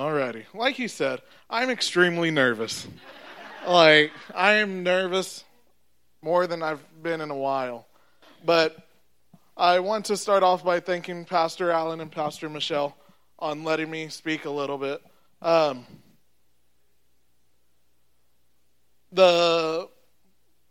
Alrighty. Like he said, I'm extremely nervous. like, I am nervous more than I've been in a while. But I want to start off by thanking Pastor Allen and Pastor Michelle on letting me speak a little bit. Um, the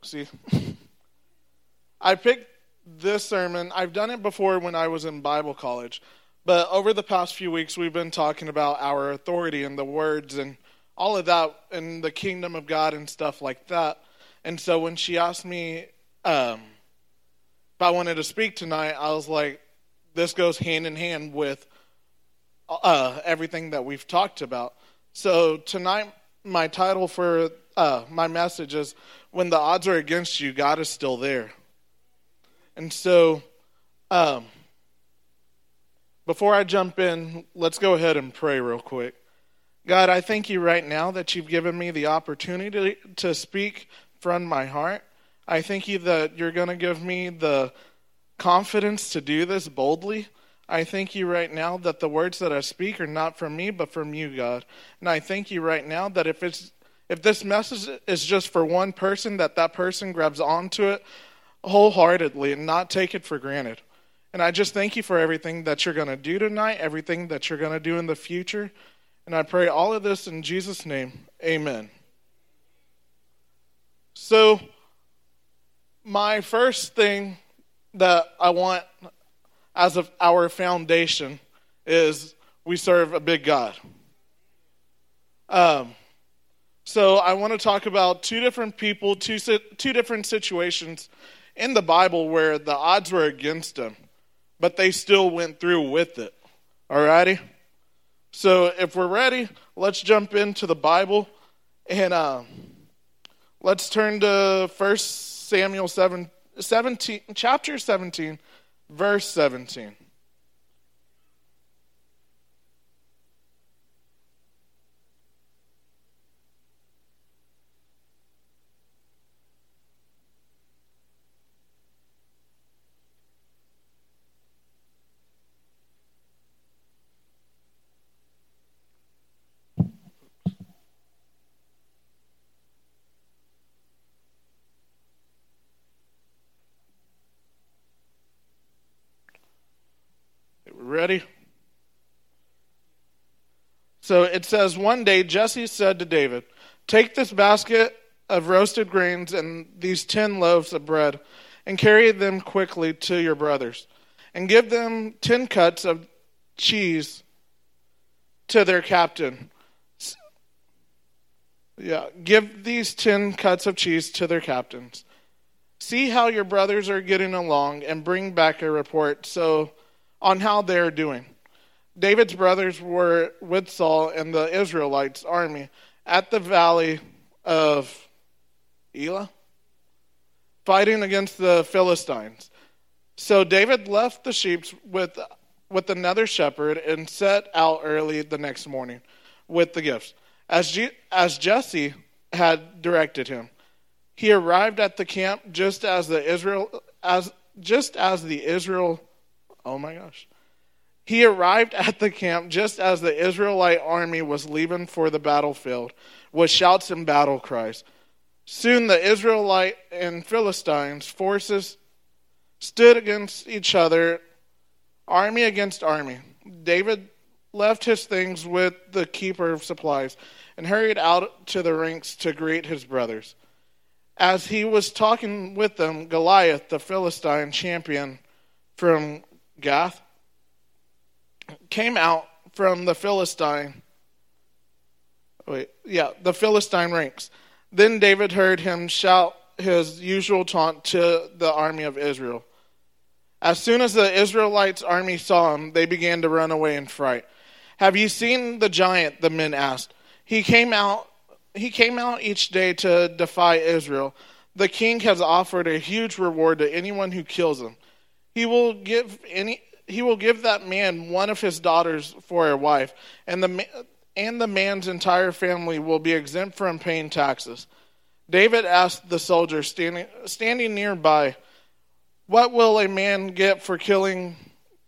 see, I picked this sermon. I've done it before when I was in Bible college, but over the past few weeks, we've been talking about our authority and the words and all of that and the kingdom of God and stuff like that. And so when she asked me um, if I wanted to speak tonight, I was like, this goes hand in hand with uh, everything that we've talked about. So tonight, my title for uh, my message is When the Odds Are Against You, God is Still There. And so, um, before I jump in, let's go ahead and pray real quick. God, I thank you right now that you've given me the opportunity to speak from my heart. I thank you that you're going to give me the confidence to do this boldly. I thank you right now that the words that I speak are not from me, but from you, God. And I thank you right now that if it's if this message is just for one person, that that person grabs onto it wholeheartedly and not take it for granted. And I just thank you for everything that you're going to do tonight, everything that you're going to do in the future. And I pray all of this in Jesus' name. Amen. So, my first thing that I want as of our foundation is we serve a big God. Um, so I want to talk about two different people, two two different situations in the Bible where the odds were against them but they still went through with it. Alrighty? So if we're ready, let's jump into the Bible and uh, let's turn to 1 Samuel 7, 17, chapter 17, verse 17. Ready? So it says, One day Jesse said to David, Take this basket of roasted grains and these ten loaves of bread, and carry them quickly to your brothers, and give them ten cuts of cheese to their captain. Yeah, give these ten cuts of cheese to their captains. See how your brothers are getting along, and bring back a report so on how they're doing. David's brothers were with Saul and the Israelites' army at the valley of Elah, fighting against the Philistines. So David left the sheep with, with another shepherd and set out early the next morning with the gifts, as, as Jesse had directed him. He arrived at the camp just as the Israel as just as the Israel Oh my gosh. He arrived at the camp just as the Israelite army was leaving for the battlefield with shouts and battle cries. Soon the Israelite and Philistines forces stood against each other, army against army. David left his things with the keeper of supplies and hurried out to the ranks to greet his brothers. As he was talking with them, Goliath, the Philistine champion from Gath, came out from the Philistine. Wait, yeah, the Philistine ranks. Then David heard him shout his usual taunt to the army of Israel. As soon as the Israelites' army saw him, they began to run away in fright. Have you seen the giant? The men asked. He came out. He came out each day to defy Israel. The king has offered a huge reward to anyone who kills him. He will give any he will give that man one of his daughters for a wife, and the and the man's entire family will be exempt from paying taxes. David asked the soldier standing standing nearby, "What will a man get for killing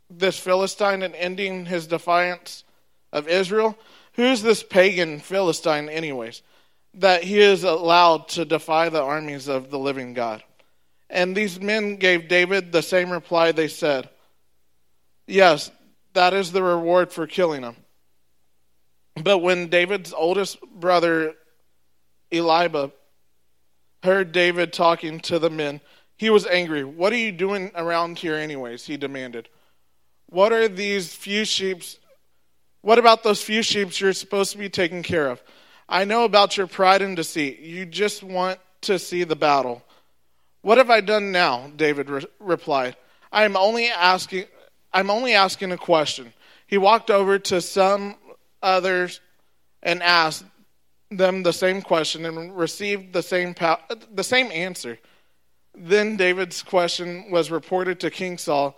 this Philistine and ending his defiance of Israel?" Who is this pagan Philistine, anyways, that he is allowed to defy the armies of the living God? And these men gave David the same reply they said, Yes, that is the reward for killing him. But when David's oldest brother, Eliab, heard David talking to the men, he was angry. What are you doing around here, anyways? He demanded. What are these few sheep? What about those few sheep you're supposed to be taking care of? I know about your pride and deceit. You just want to see the battle. What have I done now? David re- replied. I am only asking. I'm only asking a question. He walked over to some others and asked them the same question and received the same the same answer. Then David's question was reported to King Saul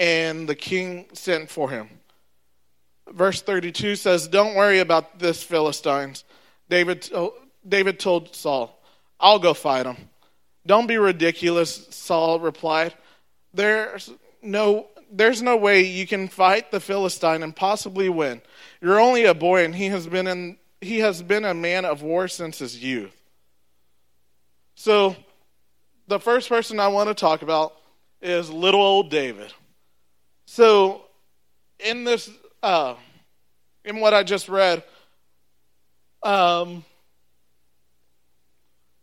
and the king sent for him. Verse 32 says, Don't worry about this, Philistines. David, David told Saul, I'll go fight him. Don't be ridiculous, Saul replied. There's no, there's no way you can fight the Philistine and possibly win. You're only a boy, and he has been, in, he has been a man of war since his youth. So, the first person I want to talk about is little old David. So, in this, uh, in what I just read, um,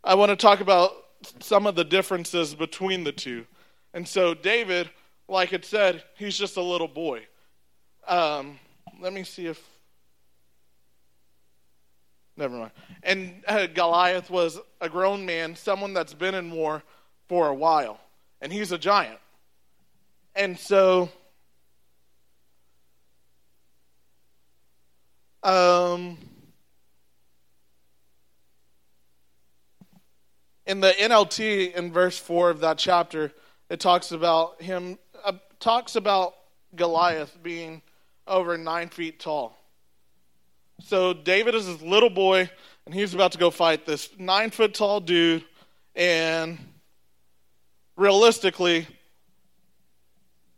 I want to talk about some of the differences between the two. And so, David, like it said, he's just a little boy. Um, let me see if. Never mind. And uh, Goliath was a grown man, someone that's been in war for a while, and he's a giant. And so Um, in the NLT, in verse 4 of that chapter, it talks about him, uh, talks about Goliath being over nine feet tall. So David is this little boy, and he's about to go fight this nine foot tall dude, and realistically,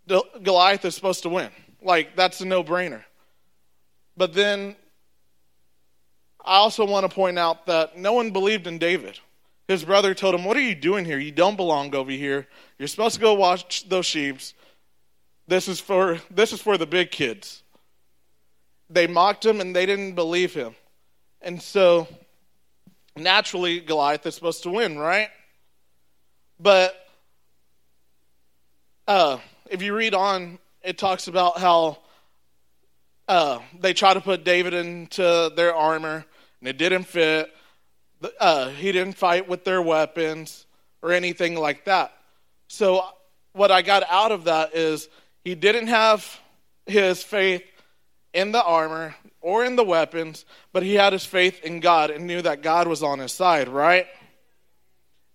Goliath is supposed to win. Like, that's a no brainer. But then I also want to point out that no one believed in David. His brother told him, What are you doing here? You don't belong over here. You're supposed to go watch those sheep. This is for this is for the big kids. They mocked him and they didn't believe him. And so naturally Goliath is supposed to win, right? But uh, if you read on, it talks about how uh, they try to put David into their armor, and it didn't fit. Uh, he didn't fight with their weapons or anything like that. So, what I got out of that is he didn't have his faith in the armor or in the weapons, but he had his faith in God and knew that God was on his side, right?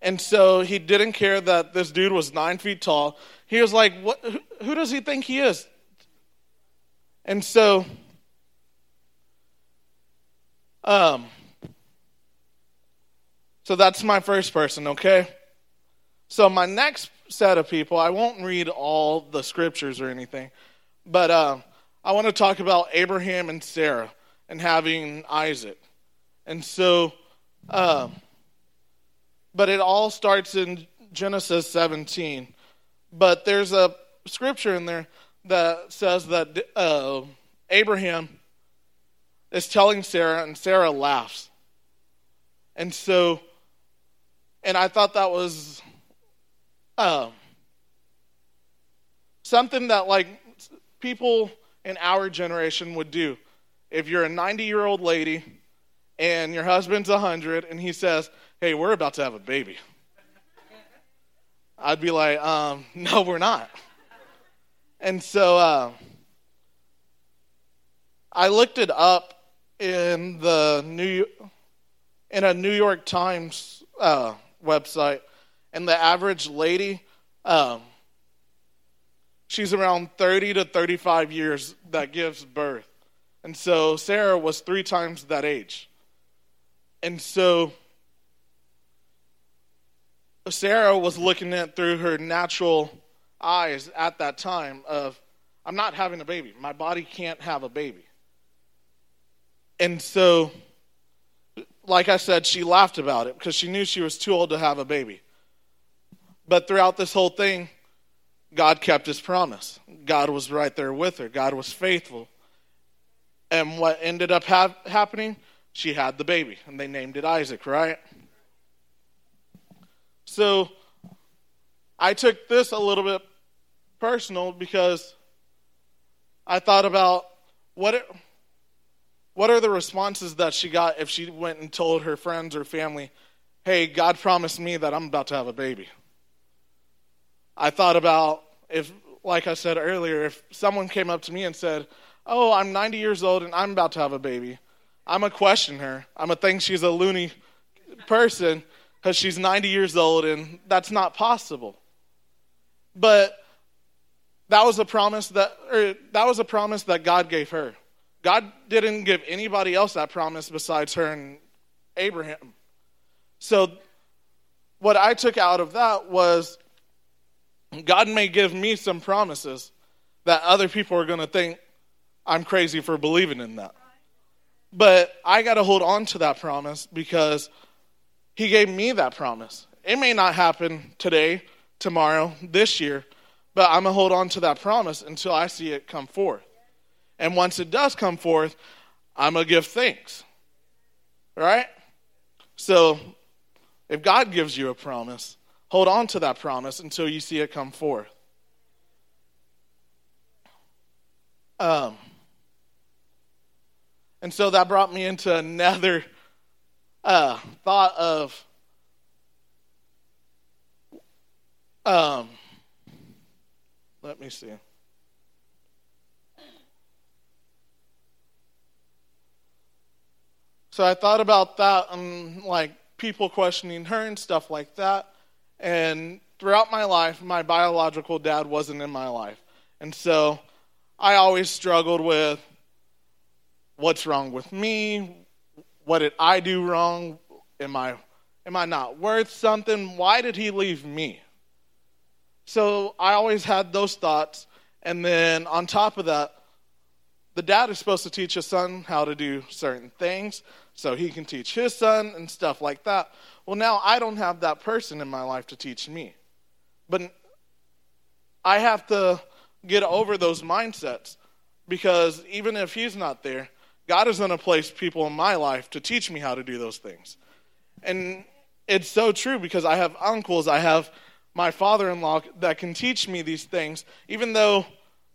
And so he didn't care that this dude was nine feet tall. He was like, what, who does he think he is? And so, um, so that's my first person, okay? So my next set of people, I won't read all the scriptures or anything, but uh, I want to talk about Abraham and Sarah and having Isaac. And so, uh, but it all starts in Genesis 17. But there's a scripture in there that says that uh, Abraham is telling Sarah, and Sarah laughs. And so, and I thought that was uh, something that like people in our generation would do. If you're a 90 year old lady and your husband's 100 and he says, Hey, we're about to have a baby. I'd be like, um, No, we're not. And so uh, I looked it up in the New in a New York Times uh, website, and the average lady, um, she's around 30 to 35 years that gives birth. And so Sarah was three times that age. And so Sarah was looking at through her natural eyes at that time of I'm not having a baby. My body can't have a baby. And so, like I said, she laughed about it because she knew she was too old to have a baby. But throughout this whole thing, God kept his promise. God was right there with her. God was faithful. And what ended up ha- happening? She had the baby, and they named it Isaac, right? So I took this a little bit personal because I thought about what it, what are the responses that she got if she went and told her friends or family, "Hey, God promised me that I'm about to have a baby." I thought about if like I said earlier, if someone came up to me and said, "Oh, I'm 90 years old and I'm about to have a baby." I'm going to question her. I'm going to think she's a loony person because she's 90 years old and that's not possible. But that was a promise that or that was a promise that God gave her. God didn't give anybody else that promise besides her and Abraham. So what I took out of that was God may give me some promises that other people are going to think I'm crazy for believing in that. But I got to hold on to that promise because He gave me that promise. It may not happen today, tomorrow, this year, but I'm going to hold on to that promise until I see it come forth. And once it does come forth, I'm going to give thanks. Right? So if God gives you a promise, hold on to that promise until you see it come forth. Um, and so that brought me into another uh, thought of um, let me see. So I thought about that and like people questioning her and stuff like that. And throughout my life, my biological dad wasn't in my life. And so I always struggled with what's wrong with me? What did I do wrong? Am I am I not worth something? Why did he leave me? So I always had those thoughts. And then on top of that, the dad is supposed to teach his son how to do certain things so he can teach his son and stuff like that. Well, now I don't have that person in my life to teach me. But I have to get over those mindsets because even if he's not there, God is going to place people in my life to teach me how to do those things. And it's so true because I have uncles, I have my father in law that can teach me these things, even though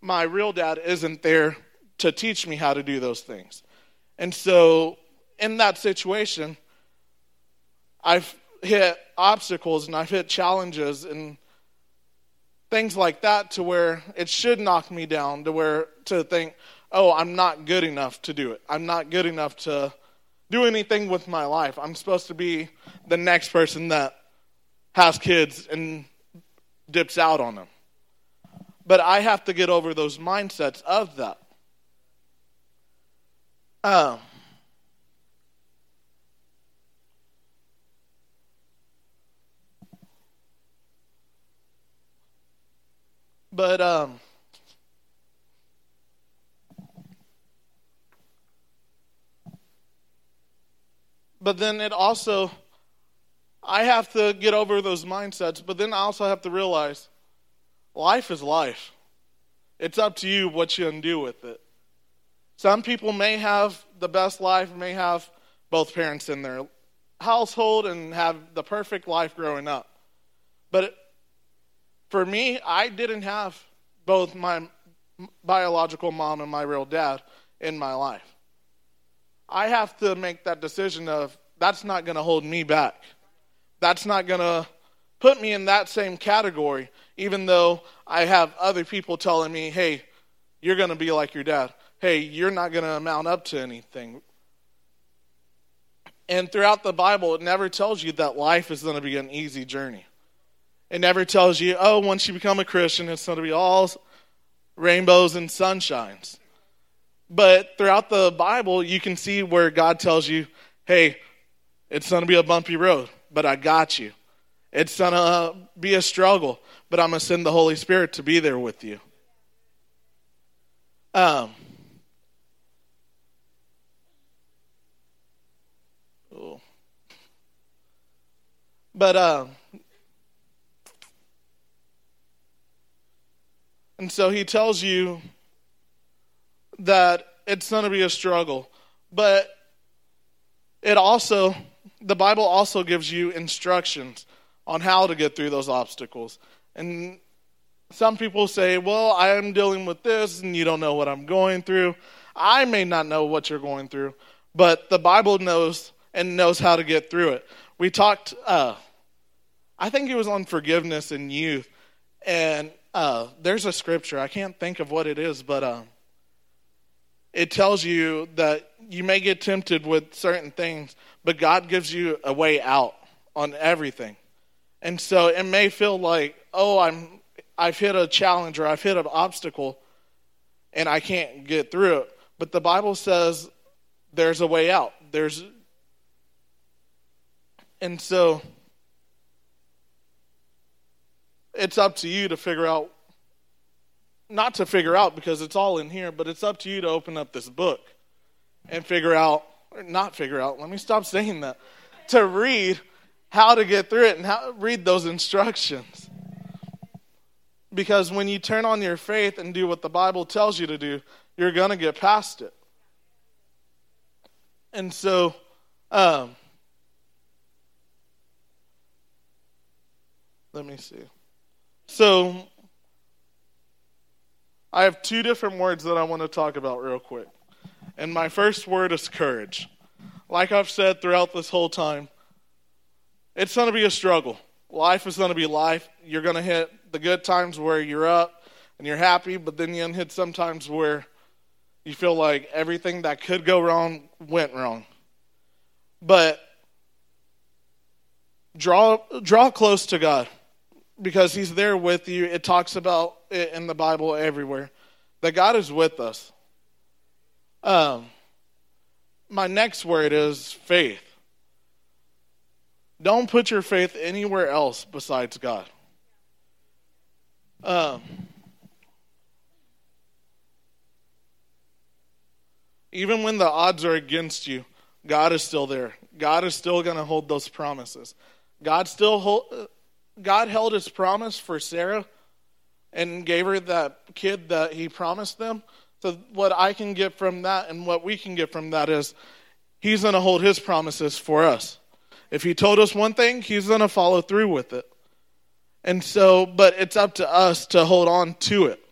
my real dad isn't there to teach me how to do those things. And so, in that situation, I've hit obstacles and I've hit challenges and things like that to where it should knock me down to where to think, oh, I'm not good enough to do it. I'm not good enough to do anything with my life. I'm supposed to be the next person that has kids and dips out on them. But I have to get over those mindsets of that. Um, but um, but then it also I have to get over those mindsets, but then I also have to realize life is life. It's up to you what you can do with it. Some people may have the best life, may have both parents in their household and have the perfect life growing up. But for me, I didn't have both my biological mom and my real dad in my life. I have to make that decision of that's not going to hold me back that's not going to put me in that same category, even though I have other people telling me, hey, you're going to be like your dad. Hey, you're not going to amount up to anything. And throughout the Bible, it never tells you that life is going to be an easy journey. It never tells you, oh, once you become a Christian, it's going to be all rainbows and sunshines. But throughout the Bible, you can see where God tells you, hey, it's going to be a bumpy road, but I got you. It's going to be a struggle, but I'm going to send the Holy Spirit to be there with you. Um, oh. But um, and so he tells you that it's going to be a struggle, but it also the Bible also gives you instructions on how to get through those obstacles. And some people say, "Well, I am dealing with this and you don't know what I'm going through." I may not know what you're going through, but the Bible knows and knows how to get through it. We talked uh, I think it was on forgiveness in youth. And uh, there's a scripture. I can't think of what it is, but uh, it tells you that you may get tempted with certain things, but God gives you a way out on everything. And so it may feel like, oh, I'm I've hit a challenge or I've hit an obstacle and I can't get through it. But the Bible says there's a way out. There's and so it's up to you to figure out, not to figure out because it's all in here, but it's up to you to open up this book and figure out, or not figure out, let me stop saying that, to read how to get through it and how read those instructions. Because when you turn on your faith and do what the Bible tells you to do, you're going to get past it. And so, um, let me see. So, I have two different words that I want to talk about real quick. And my first word is courage. Like I've said throughout this whole time, it's going to be a struggle. Life is going to be life. You're going to hit the good times where you're up and you're happy, but then you're going to hit some times where you feel like everything that could go wrong went wrong. But draw draw close to God because he's there with you. It talks about it in the Bible everywhere that God is with us. Um, my next word is faith. Don't put your faith anywhere else besides God. Um, even when the odds are against you, God is still there. God is still going to hold those promises. God still hold, God held his promise for Sarah and gave her that kid that he promised them. So, what I can get from that and what we can get from that is he's going to hold his promises for us. If he told us one thing, he's going to follow through with it. And so, but it's up to us to hold on to it.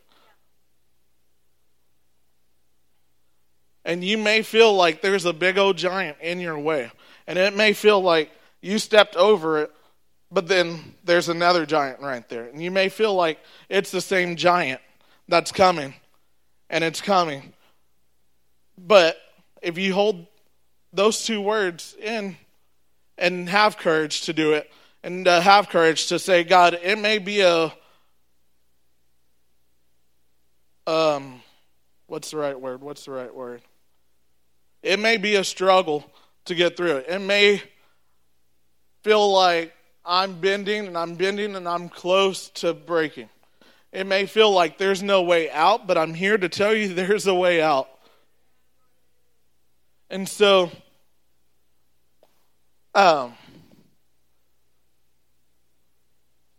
And you may feel like there's a big old giant in your way. And it may feel like you stepped over it but then there's another giant right there. And you may feel like it's the same giant that's coming, and it's coming. But if you hold those two words in and have courage to do it, and uh, have courage to say, God, it may be a, um, what's the right word? What's the right word? It may be a struggle to get through it. It may feel like I'm bending and I'm bending and I'm close to breaking. It may feel like there's no way out, but I'm here to tell you there's a way out. And so, um,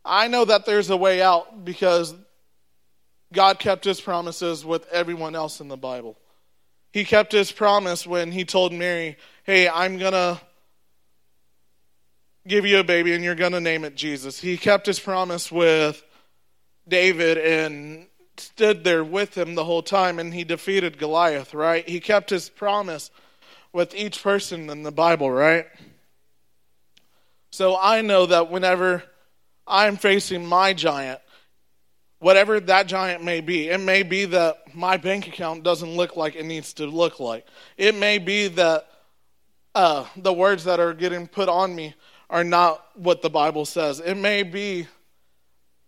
I know that there's a way out because God kept his promises with everyone else in the Bible. He kept his promise when he told Mary, Hey, I'm going to give you a baby and you're going to name it Jesus. He kept his promise with David and stood there with him the whole time and he defeated Goliath, right? He kept his promise with each person in the Bible, right? So I know that whenever I'm facing my giant, whatever that giant may be, it may be that my bank account doesn't look like it needs to look like. It may be that uh, the words that are getting put on me are not what the Bible says. It may be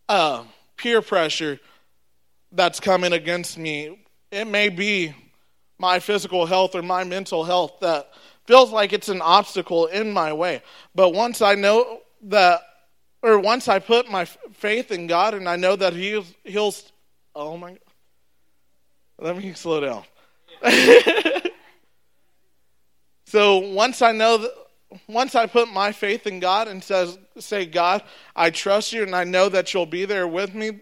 uh, peer pressure that's coming against me. It may be my physical health or my mental health that feels like it's an obstacle in my way. But once I know that, or once I put my faith in God and I know that He, He'll, oh my, let me slow down. so once I know that, once I put my faith in God and says, say, God, I trust you and I know that you'll be there with me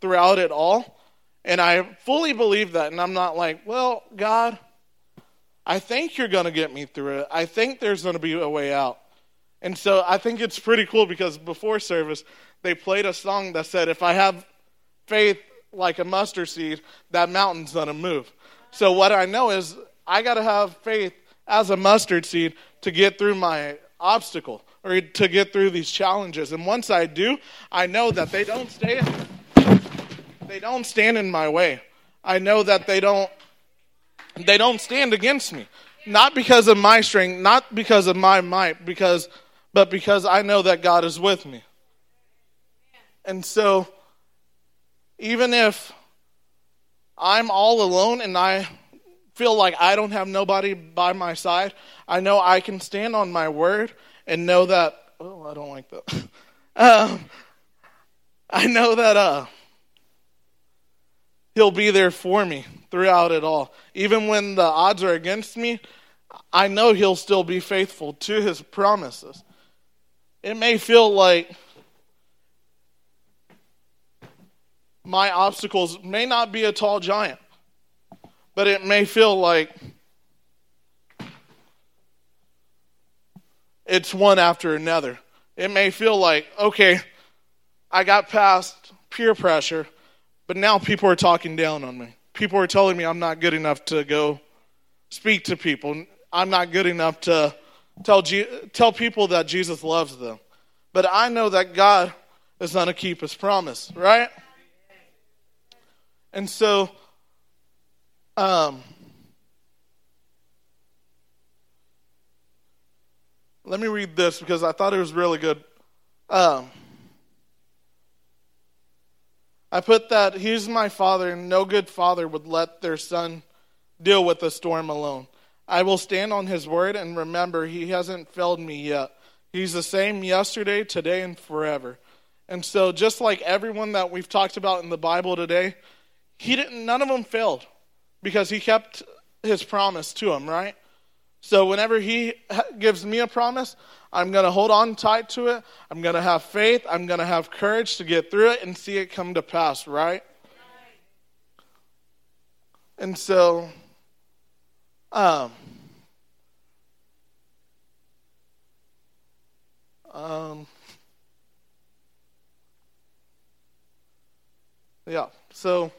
throughout it all. And I fully believe that. And I'm not like, well, God, I think you're going to get me through it. I think there's going to be a way out. And so I think it's pretty cool because before service, they played a song that said, if I have faith like a mustard seed, that mountain's going to move. So what I know is I got to have faith as a mustard seed to get through my obstacle or to get through these challenges. And once I do, I know that they don't stay they don't stand in my way. I know that they don't they don't stand against me. Not because of my strength, not because of my might, because but because I know that God is with me. And so even if I'm all alone and I feel like I don't have nobody by my side, I know I can stand on my word and know that. Oh, I don't like that. um, I know that uh, He'll be there for me throughout it all. Even when the odds are against me, I know He'll still be faithful to His promises. It may feel like my obstacles may not be a tall giant, but it may feel like it's one after another. It may feel like, okay, I got past peer pressure, but now people are talking down on me. People are telling me I'm not good enough to go speak to people. I'm not good enough to tell, tell people that Jesus loves them. But I know that God is going to keep his promise, right? And so, um, let me read this because I thought it was really good. Um, I put that he's my father, and no good father would let their son deal with the storm alone. I will stand on his word and remember he hasn't failed me yet. He's the same yesterday, today, and forever. And so, just like everyone that we've talked about in the Bible today, he didn't none of them failed because he kept his promise to him right? So whenever he gives me a promise i'm going to hold on tight to it. I'm going to have faith. I'm going to have courage to get through it and see it come to pass right? And so um um yeah so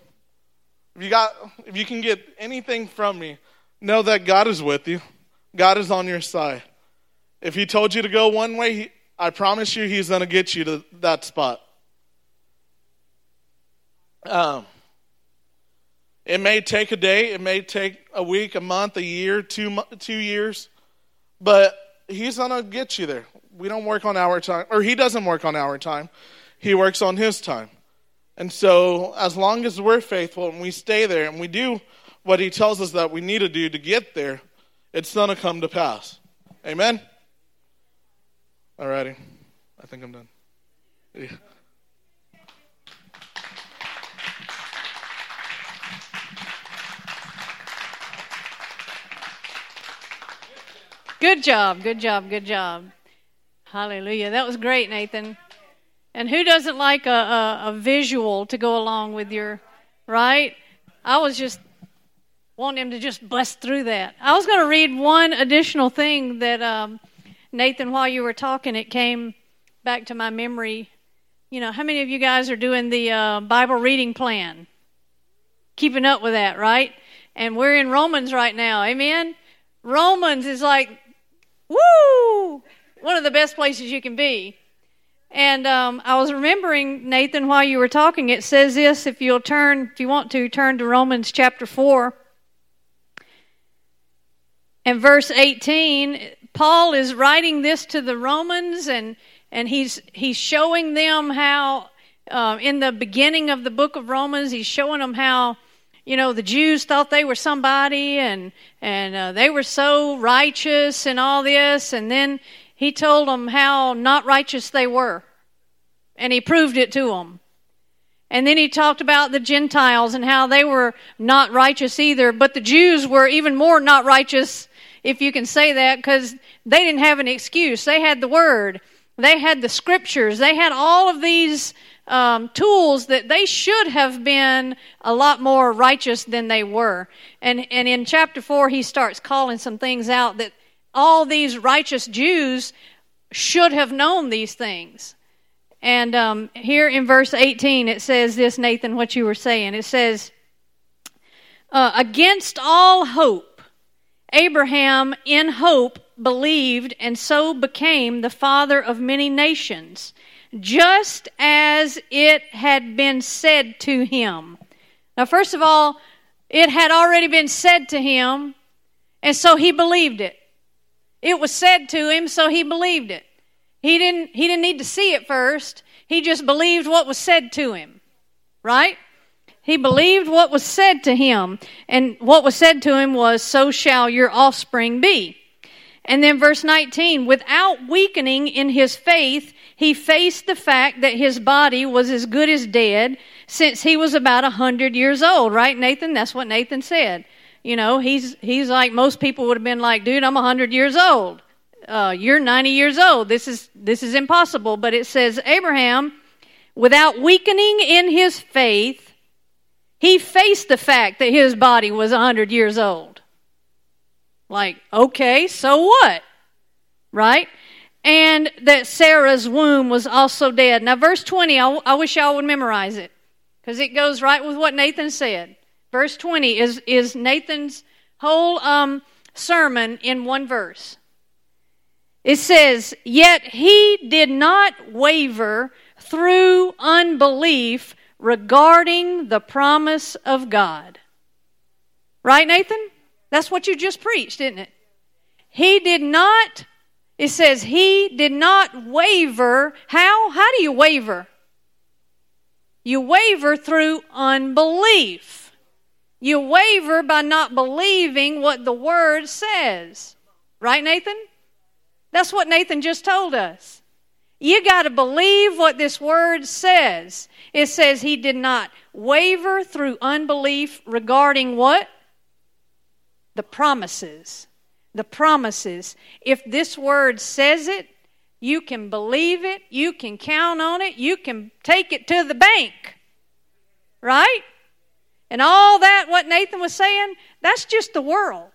if you got if you can get anything from me, know that God is with you. God is on your side. If he told you to go one way, he, I promise you he's going to get you to that spot. Um, it may take a day, it may take a week, a month, a year, two two years, but he's going to get you there. We don't work on our time, or he doesn't work on our time. He works on his time. And so, as long as we're faithful and we stay there and we do what He tells us that we need to do to get there, it's going to come to pass. Amen? Alrighty. I think I'm done. Yeah. Good job, good job, good job. Hallelujah. That was great, Nathan. And who doesn't like a, a, a visual to go along with your, right? I was just wanting him to just bust through that. I was going to read one additional thing that, um, Nathan, while you were talking, it came back to my memory. You know, how many of you guys are doing the uh, Bible reading plan? Keeping up with that, right? And we're in Romans right now. Amen? Romans is like, woo! One of the best places you can be. And um, I was remembering, Nathan, while you were talking, it says this if you'll turn, if you want to, turn to Romans chapter 4 and verse 18. Paul is writing this to the Romans, and, and he's, he's showing them how, uh, in the beginning of the book of Romans, he's showing them how, you know, the Jews thought they were somebody, and, and uh, they were so righteous and all this, and then he told them how not righteous they were. And he proved it to them. And then he talked about the Gentiles and how they were not righteous either, but the Jews were even more not righteous, if you can say that, because they didn't have an excuse. They had the word, they had the scriptures, they had all of these um, tools that they should have been a lot more righteous than they were. And, and in chapter 4, he starts calling some things out that all these righteous Jews should have known these things. And um, here in verse 18, it says this, Nathan, what you were saying. It says, uh, Against all hope, Abraham in hope believed and so became the father of many nations, just as it had been said to him. Now, first of all, it had already been said to him, and so he believed it. It was said to him, so he believed it. He didn't, he didn't need to see it first. He just believed what was said to him. Right? He believed what was said to him. And what was said to him was, So shall your offspring be. And then verse 19, without weakening in his faith, he faced the fact that his body was as good as dead since he was about a hundred years old, right, Nathan? That's what Nathan said. You know, he's he's like most people would have been like, dude, I'm a hundred years old uh, you're 90 years old. This is, this is impossible. But it says, Abraham, without weakening in his faith, he faced the fact that his body was 100 years old. Like, okay, so what? Right? And that Sarah's womb was also dead. Now, verse 20, I, I wish y'all would memorize it because it goes right with what Nathan said. Verse 20 is, is Nathan's whole um, sermon in one verse. It says, Yet he did not waver through unbelief regarding the promise of God. Right, Nathan? That's what you just preached, didn't it? He did not, it says, he did not waver. How? How do you waver? You waver through unbelief. You waver by not believing what the Word says. Right, Nathan? That's what Nathan just told us. You got to believe what this word says. It says he did not waver through unbelief regarding what? The promises. The promises. If this word says it, you can believe it, you can count on it, you can take it to the bank. Right? And all that, what Nathan was saying, that's just the world.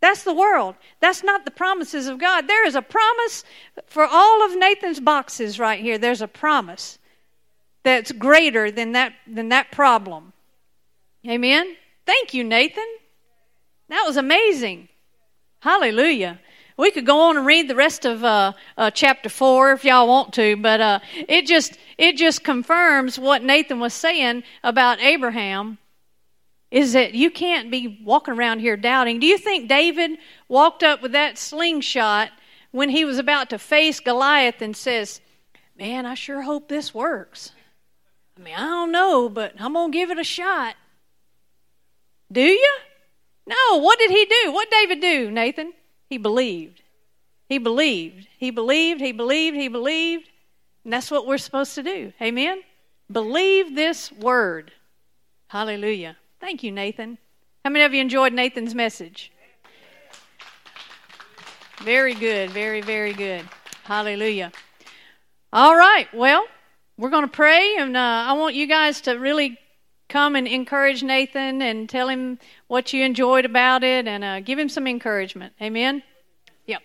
That's the world. That's not the promises of God. There is a promise for all of Nathan's boxes right here. There's a promise that's greater than that than that problem. Amen. Thank you, Nathan. That was amazing. Hallelujah. We could go on and read the rest of uh, uh, chapter four if y'all want to, but uh, it just it just confirms what Nathan was saying about Abraham is that you can't be walking around here doubting. Do you think David walked up with that slingshot when he was about to face Goliath and says, Man, I sure hope this works? I mean, I don't know, but I'm to give it a shot. Do you? No. What did he do? What David do, Nathan? He believed. He believed. He believed. He believed. He believed. And that's what we're supposed to do. Amen? Believe this word. Hallelujah. Thank you, Nathan. How many of you enjoyed Nathan's message? Very good, very, very good. Hallelujah. All right, well, we're going to pray, and uh, I want you guys to really come and encourage Nathan and tell him what you enjoyed about it and uh, give him some encouragement. Amen.